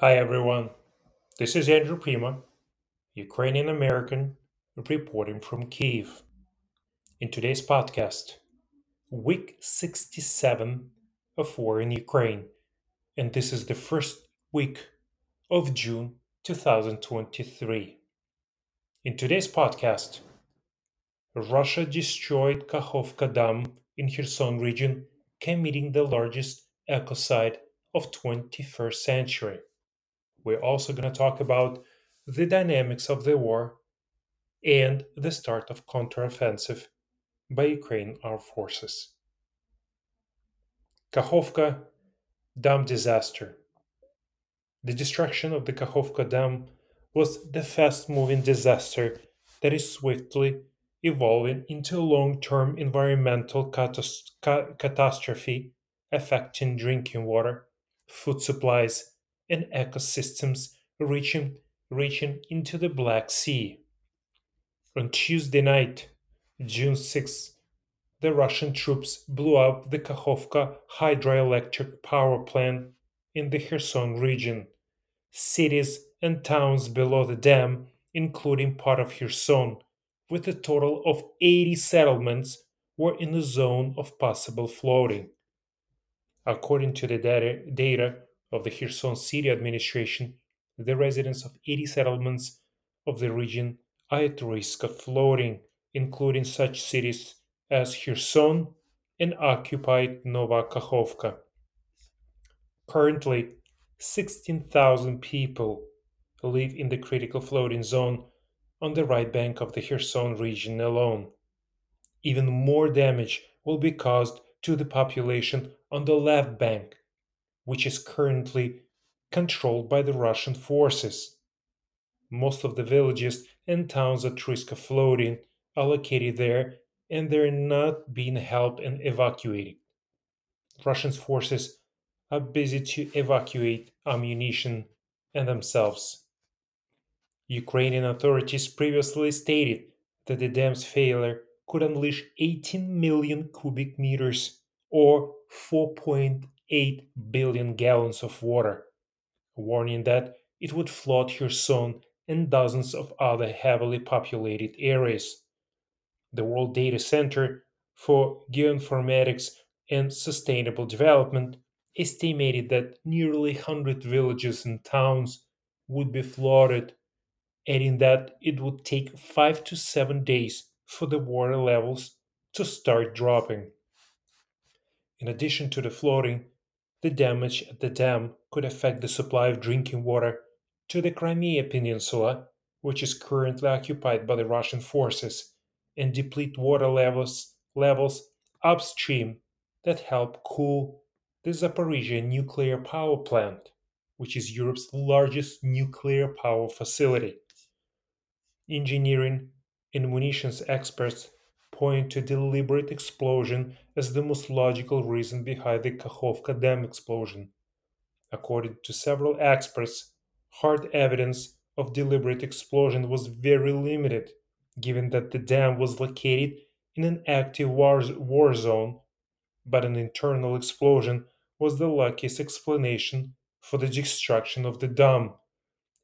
Hi, everyone. This is Andrew Prima, Ukrainian American reporting from Kiev. In today's podcast, week 67 of war in Ukraine, and this is the first week of June 2023. In today's podcast, Russia destroyed Kakhovka Dam in Kherson region, committing the largest ecocide of 21st century. We're also going to talk about the dynamics of the war and the start of counteroffensive by Ukraine armed forces. Kakhovka Dam disaster. The destruction of the Kakhovka Dam was the fast-moving disaster that is swiftly evolving into a long-term environmental catas- ca- catastrophe affecting drinking water, food supplies, and ecosystems reaching, reaching into the Black Sea. On Tuesday night, June 6, the Russian troops blew up the Kakhovka hydroelectric power plant in the Kherson region. Cities and towns below the dam, including part of Kherson, with a total of 80 settlements, were in the zone of possible flooding. According to the data, data of the Kherson City administration, the residents of 80 settlements of the region are at risk of flooding, including such cities as Kherson and occupied Nova Kakhovka. Currently, 16,000 people live in the critical flooding zone on the right bank of the Kherson region alone. Even more damage will be caused to the population on the left bank, which is currently controlled by the Russian forces. Most of the villages and towns at risk of flooding are located there and they're not being helped and evacuated. Russian forces are busy to evacuate ammunition and themselves. Ukrainian authorities previously stated that the dam's failure could unleash 18 million cubic meters or 4.8 billion gallons of water, warning that it would flood Kherson and dozens of other heavily populated areas. The World Data Center for Geoinformatics and Sustainable Development estimated that nearly 100 villages and towns would be flooded, adding that it would take 5 to 7 days for the water levels to start dropping. In addition to the flooding, the damage at the dam could affect the supply of drinking water to the Crimea Peninsula, which is currently occupied by the Russian forces, and deplete water levels, levels upstream that help cool the Zaporizhia nuclear power plant, which is Europe's largest nuclear power facility. Engineering and munitions experts point to deliberate explosion as the most logical reason behind the Kakhovka Dam explosion. According to several experts, hard evidence of deliberate explosion was very limited, given that the dam was located in an active war, war zone, but an internal explosion was the luckiest explanation for the destruction of the dam,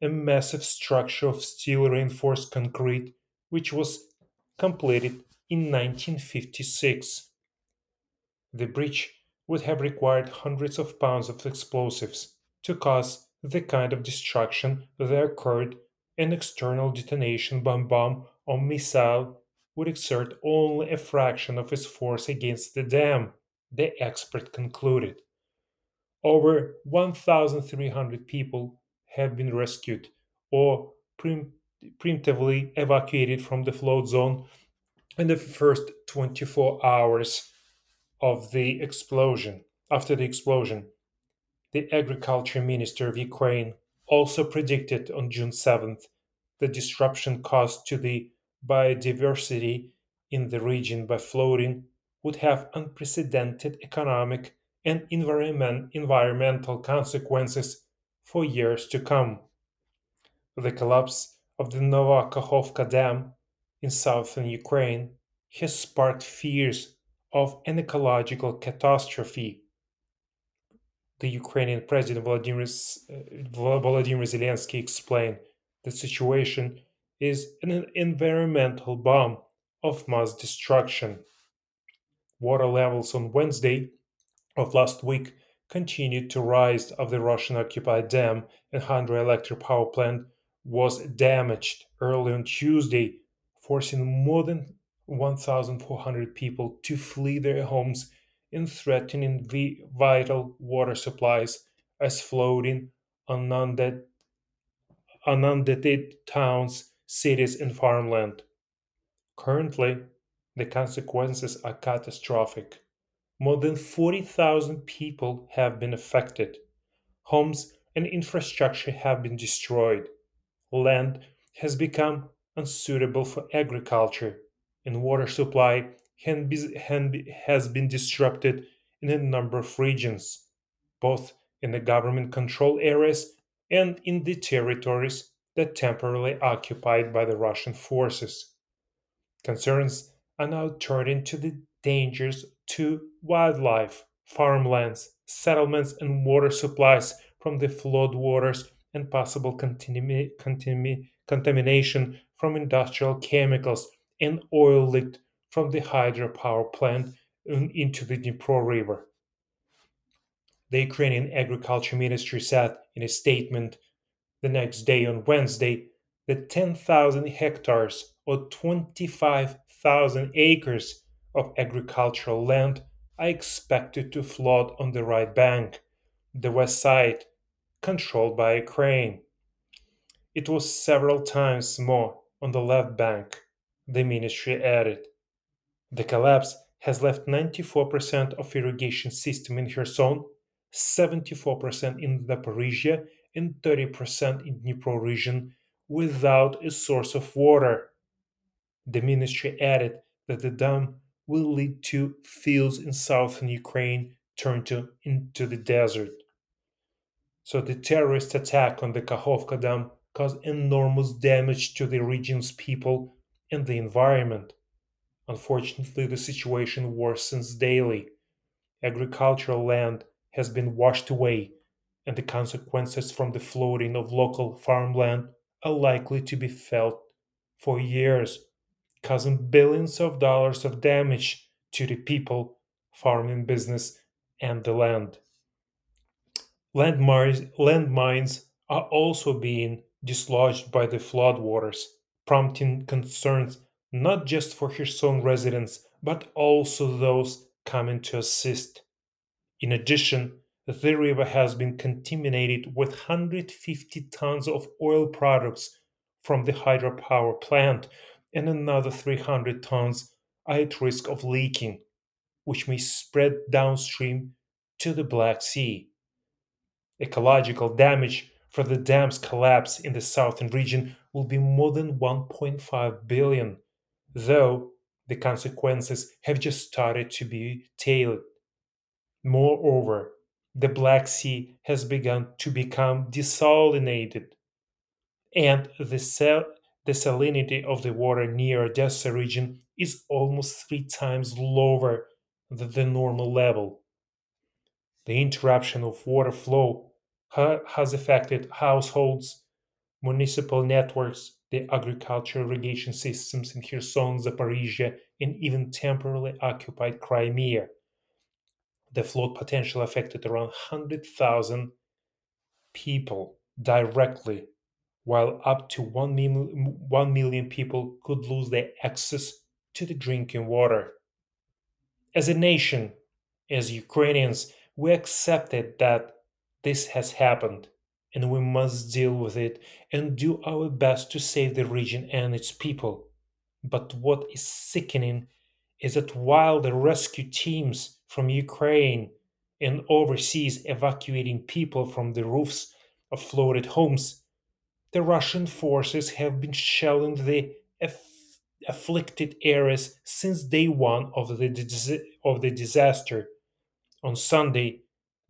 a massive structure of steel reinforced concrete which was completed in 1956. The breach would have required hundreds of pounds of explosives to cause the kind of destruction that occurred an external detonation by bomb or missile would exert only a fraction of its force against the dam, the expert concluded. Over 1,300 people have been rescued or preemptively evacuated from the flood zone in the first 24 hours of the explosion. After the explosion, the agriculture minister of Ukraine also predicted on June 7th the disruption caused to the biodiversity in the region by flooding would have unprecedented economic and environment, environmental consequences for years to come. The collapse of the Nova Kakhovka Dam in southern Ukraine has sparked fears of an ecological catastrophe. The Ukrainian President uh, Volodymyr Zelensky explained the situation is an environmental bomb of mass destruction. Water levels on Wednesday of last week continued to rise of the Russian occupied dam and hydroelectric power plant was damaged early on Tuesday, forcing more than 1,400 people to flee their homes and threatening the vital water supplies as floating inundated, inundated towns, cities, and farmland. Currently, the consequences are catastrophic. More than 40,000 people have been affected. Homes and infrastructure have been destroyed. Land has become unsuitable for agriculture, and water supply has been disrupted in a number of regions, both in the government controlled areas and in the territories that temporarily occupied by the Russian forces. Concerns are now turning to the dangers to wildlife, farmlands, settlements, and water supplies from the flood waters and possible contamination from industrial chemicals and oil leaked from the hydropower plant into the Dnipro River. The Ukrainian Agriculture Ministry said in a statement the next day on Wednesday that 10,000 hectares or 25,000 acres of agricultural land are expected to flood on the right bank, the west side, controlled by Ukraine. It was several times more on the left bank, the ministry added. The collapse has left 94% of irrigation system in Kherson, 74% in the Zaporizhia, and 30% in Dnipro region without a source of water. The ministry added that the dam will lead to fields in southern Ukraine turned to, into the desert. So the terrorist attack on the Kakhovka Dam caused enormous damage to the region's people and the environment. Unfortunately, the situation worsens daily. Agricultural land has been washed away, and the consequences from the flooding of local farmland are likely to be felt for years, causing billions of dollars of damage to the people, farming business, and the land. Landmines are also being dislodged by the floodwaters, prompting concerns not just for Kherson residents, but also those coming to assist. In addition, the river has been contaminated with 150 tons of oil products from the hydropower plant, and another 300 tons are at risk of leaking, which may spread downstream to the Black Sea. Ecological damage for the dam's collapse in the southern region will be more than 1.5 billion though the consequences have just started to be tailored. Moreover, the Black Sea has begun to become desalinated, and the, sal- the salinity of the water near Odessa region is almost three times lower than the normal level. The interruption of water flow has affected households, municipal networks, the agriculture irrigation systems in Kherson, Zaporizhia, and even temporarily occupied Crimea. The flood potential affected around 100,000 people directly, while up to 1 million, 1 million people could lose their access to the drinking water. As a nation, as Ukrainians, we accepted that this has happened and we must deal with it and do our best to save the region and its people. But what is sickening is that while the rescue teams from Ukraine and overseas evacuating people from the roofs of flooded homes, the Russian forces have been shelling the aff- afflicted areas since day one of the, of the disaster. On Sunday,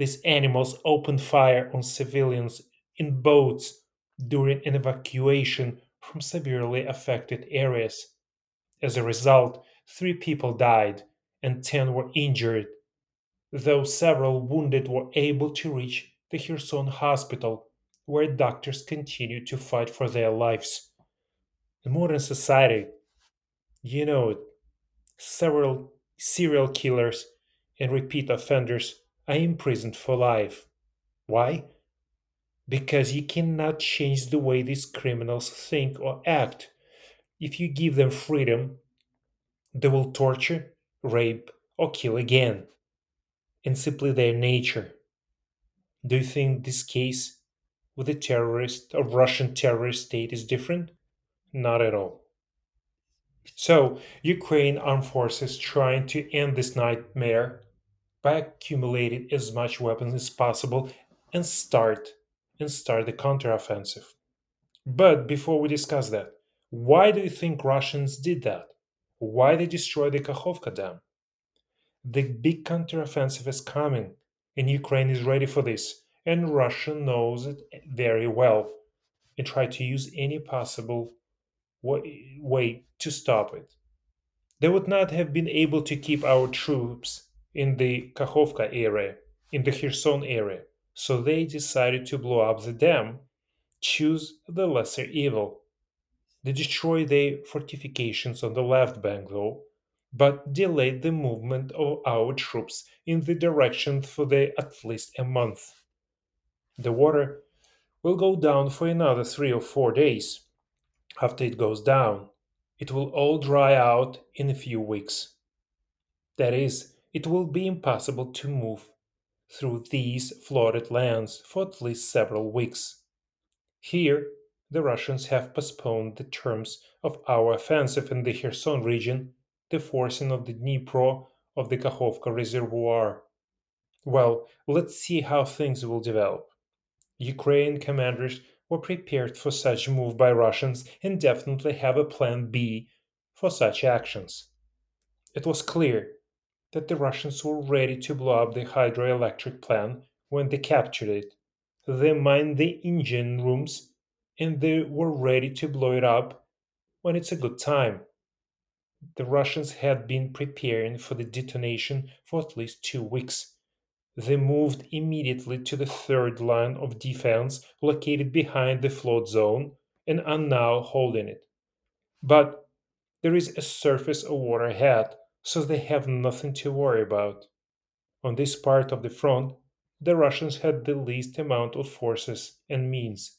these animals opened fire on civilians in boats during an evacuation from severely affected areas. As a result, three people died and 10 were injured, though several wounded were able to reach the Kherson hospital, where doctors continue to fight for their lives. In modern society, you know several serial killers and repeat offenders are imprisoned for life. Why? Because you cannot change the way these criminals think or act. If you give them freedom, they will torture, rape, or kill again. And simply their nature. Do you think this case with the terrorist or Russian terrorist state is different? Not at all. So, Ukraine armed forces trying to end this nightmare by accumulating as much weapons as possible and start and start the counteroffensive. But before we discuss that, why do you think Russians did that? Why they destroyed the Kakhovka Dam? The big counteroffensive is coming, and Ukraine is ready for this, and Russia knows it very well, and try to use any possible way, way to stop it. They would not have been able to keep our troops in the Kakhovka area, in the Kherson area, so they decided to blow up the dam, choose the lesser evil. They destroyed the fortifications on the left bank, though, but delayed the movement of our troops in the direction for the, at least a month. The water will go down for another three or four days. After it goes down, it will all dry out in a few weeks. That is, it will be impossible to move through these flooded lands for at least several weeks. Here, the Russians have postponed the terms of our offensive in the Kherson region, the forcing of the Dnipro of the Kakhovka reservoir. Well, let's see how things will develop. Ukrainian commanders were prepared for such a move by Russians and definitely have a plan B for such actions. It was clear that the Russians were ready to blow up the hydroelectric plant when they captured it. They mined the engine rooms and they were ready to blow it up when it's a good time. The Russians had been preparing for the detonation for at least two weeks. They moved immediately to the third line of defense located behind the flood zone and are now holding it. But there is a surface of water ahead, so they have nothing to worry about. On this part of the front, the Russians had the least amount of forces and means.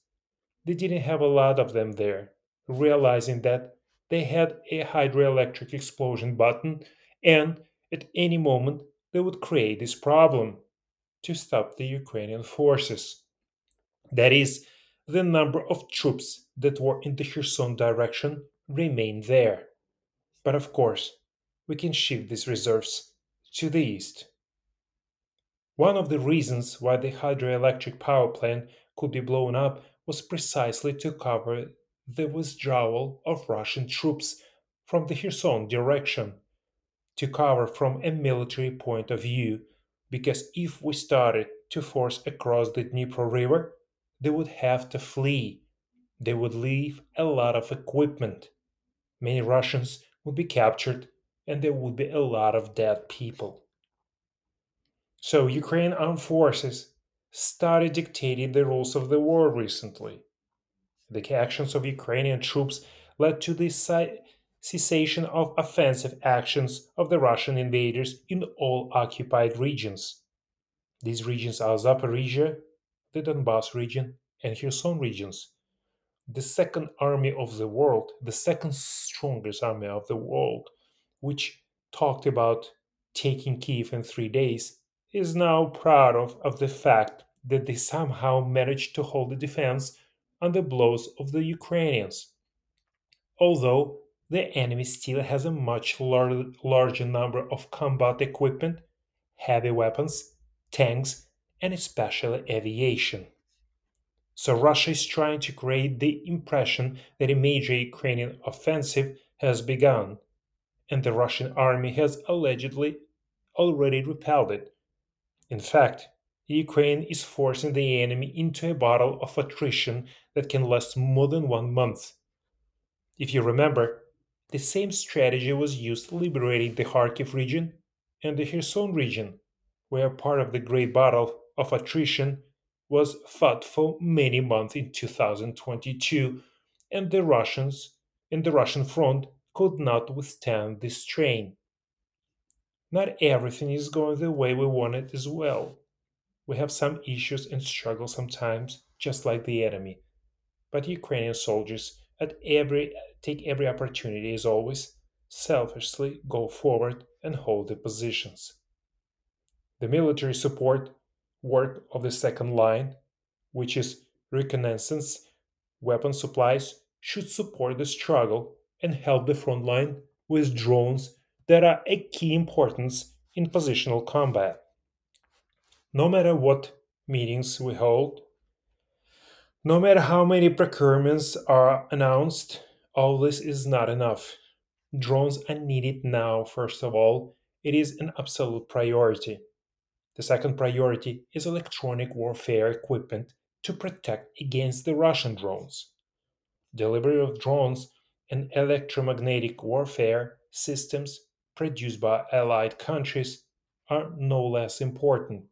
They didn't have a lot of them there, realizing that they had a hydroelectric explosion button and at any moment they would create this problem to stop the Ukrainian forces. That is, the number of troops that were in the Kherson direction remained there. But of course, we can shift these reserves to the east. One of the reasons why the hydroelectric power plant could be blown up was precisely to cover the withdrawal of Russian troops from the Kherson direction, to cover from a military point of view, because if we started to force across the Dnipro River, they would have to flee. They would leave a lot of equipment. Many Russians would be captured and there would be a lot of dead people. So, Ukrainian armed forces started dictating the rules of the war recently. The actions of Ukrainian troops led to the cessation of offensive actions of the Russian invaders in all occupied regions. These regions are Zaporizhia, the Donbass region, and Kherson regions. The second army of the world, the second strongest army of the world, which talked about taking Kiev in three days, is now proud of, of the fact that they somehow managed to hold the defense under blows of the Ukrainians. Although the enemy still has a much lar- larger number of combat equipment, heavy weapons, tanks, and especially aviation. So Russia is trying to create the impression that a major Ukrainian offensive has begun, and the Russian army has allegedly already repelled it. In fact, Ukraine is forcing the enemy into a battle of attrition that can last more than one month. If you remember, the same strategy was used liberating the Kharkiv region and the Kherson region, where part of the Great Battle of Attrition was fought for many months in 2022, and the Russians in the Russian front could not withstand the strain. Not everything is going the way we want it as well. We have some issues and struggles sometimes, just like the enemy. But Ukrainian soldiers at every take every opportunity as always, selfishly go forward and hold the positions. The military support work of the second line, which is reconnaissance weapon supplies, should support the struggle and help the front line with drones that are a key importance in positional combat. No matter what meetings we hold, no matter how many procurements are announced, all this is not enough. Drones are needed now, first of all. It is an absolute priority. The second priority is electronic warfare equipment to protect against the Russian drones. Delivery of drones and electromagnetic warfare systems produced by allied countries are no less important.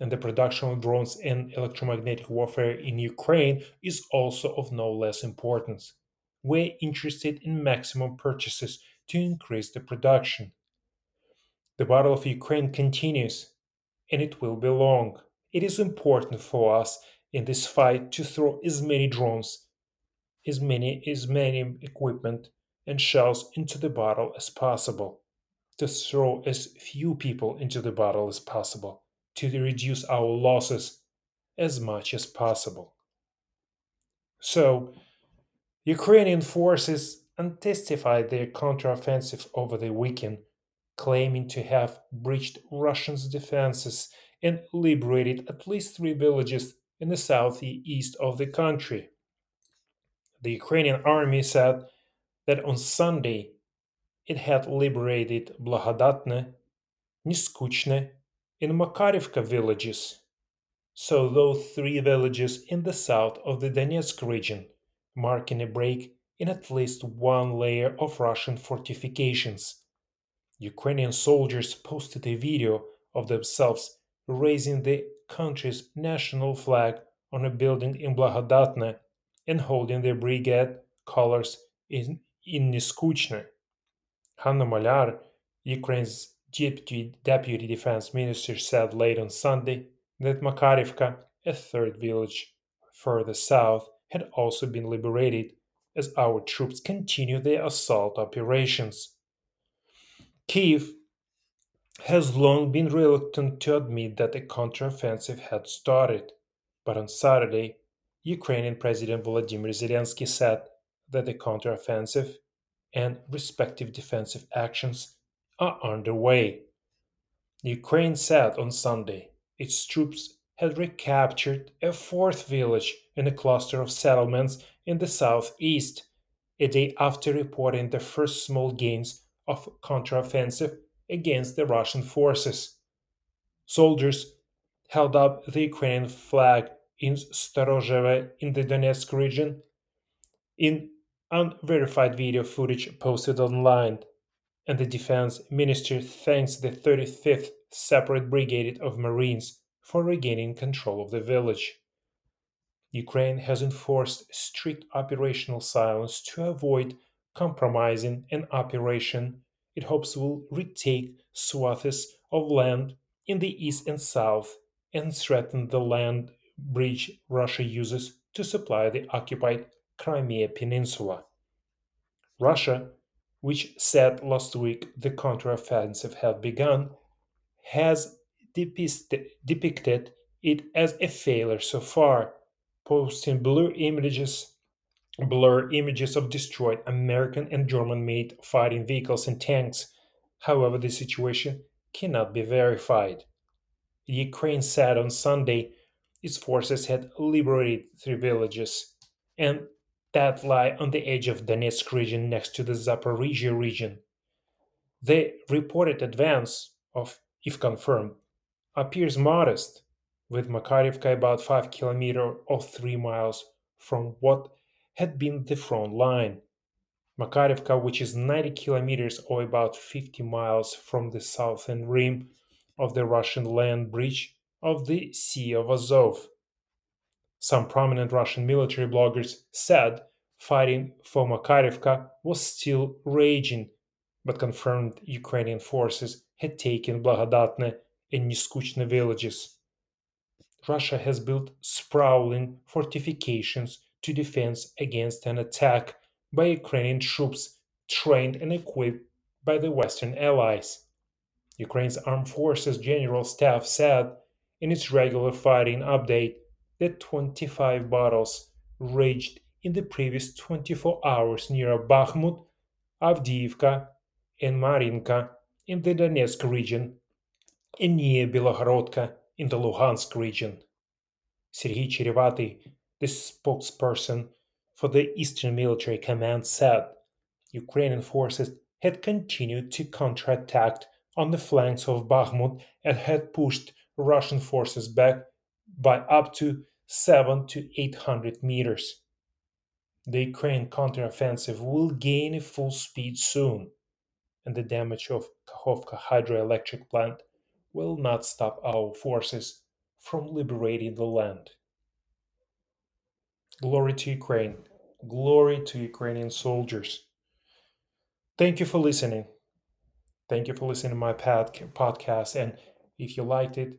And the production of drones and electromagnetic warfare in Ukraine is also of no less importance. We're interested in maximum purchases to increase the production. The battle of Ukraine continues and it will be long. It is important for us in this fight to throw as many drones, as many as many equipment and shells into the bottle as possible, to throw as few people into the bottle as possible, to reduce our losses as much as possible. So, Ukrainian forces intensified their counteroffensive over the weekend claiming to have breached Russians' defenses and liberated at least three villages in the southeast of the country. The Ukrainian army said that on Sunday it had liberated Blagodatne, Neskuchne, and Makarivka villages. So, those three villages in the south of the Donetsk region, marking a break in at least one layer of Russian fortifications Ukrainian soldiers posted a video of themselves raising the country's national flag on a building in Blagodatne and holding the brigade colors in, in Neskuchne. Hanna Maliar, Ukraine's deputy, deputy defense minister, said late on Sunday that Makarivka, a third village further south, had also been liberated as our troops continue their assault operations. Kiev has long been reluctant to admit that a counteroffensive had started, but on Saturday, Ukrainian President Volodymyr Zelensky said that the counteroffensive and respective defensive actions are underway. Ukraine said on Sunday its troops had recaptured a fourth village in a cluster of settlements in the southeast, a day after reporting the first small gains of counteroffensive against the Russian forces. Soldiers held up the Ukrainian flag in Storozheve in the Donetsk region. In unverified video footage posted online, and the defense minister thanks the 35th Separate Brigade of Marines for regaining control of the village. Ukraine has enforced strict operational silence to avoid compromising an operation it hopes will retake swaths of land in the east and south and threaten the land bridge Russia uses to supply the occupied Crimea Peninsula. Russia, which said last week the counteroffensive had begun, has depicted it as a failure so far, posting blur images blur images of destroyed American and German made fighting vehicles and tanks. However, the situation cannot be verified. Ukraine said on Sunday its forces had liberated three villages, and that lie on the edge of Donetsk region next to the Zaporizhia region. The reported advance of, if confirmed, appears modest, with Makarivka about 5 km or 3 miles from what had been the front line. Makarivka, which is 90 kilometers or about 50 miles from the southern rim of the Russian land bridge of the Sea of Azov. Some prominent Russian military bloggers said fighting for Makarivka was still raging, but confirmed Ukrainian forces had taken Blagodatne and Neskuchne villages. Russia has built sprawling fortifications to defend against an attack by Ukrainian troops trained and equipped by the Western allies. Ukraine's Armed Forces General Staff said in its regular fighting update that 25 battles raged in the previous 24 hours near Bakhmut, Avdiivka, and Marinka in the Donetsk region, and near Belohorodka in the Luhansk region. Sergei Cherevati, the spokesperson for the Eastern Military Command, said Ukrainian forces had continued to counterattack on the flanks of Bakhmut and had pushed Russian forces back by up to 7 to 800 meters. The Ukraine counteroffensive will gain full speed soon, and the damage of Kakhovka hydroelectric plant will not stop our forces from liberating the land. Glory to Ukraine. Glory to Ukrainian soldiers. Thank you for listening. Thank you for listening to my podcast. And if you liked it,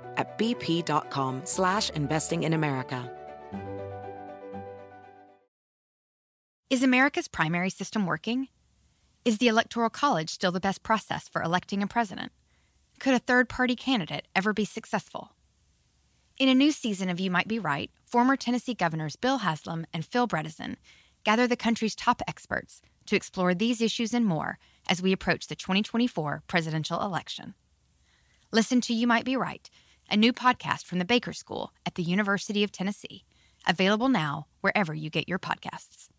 at bp.com slash investing in America. Is America's primary system working? Is the Electoral College still the best process for electing a president? Could a third party candidate ever be successful? In a new season of You Might Be Right, former Tennessee governors Bill Haslam and Phil Bredesen gather the country's top experts to explore these issues and more as we approach the 2024 presidential election. Listen to You Might Be Right, a new podcast from the Baker School at the University of Tennessee, available now wherever you get your podcasts.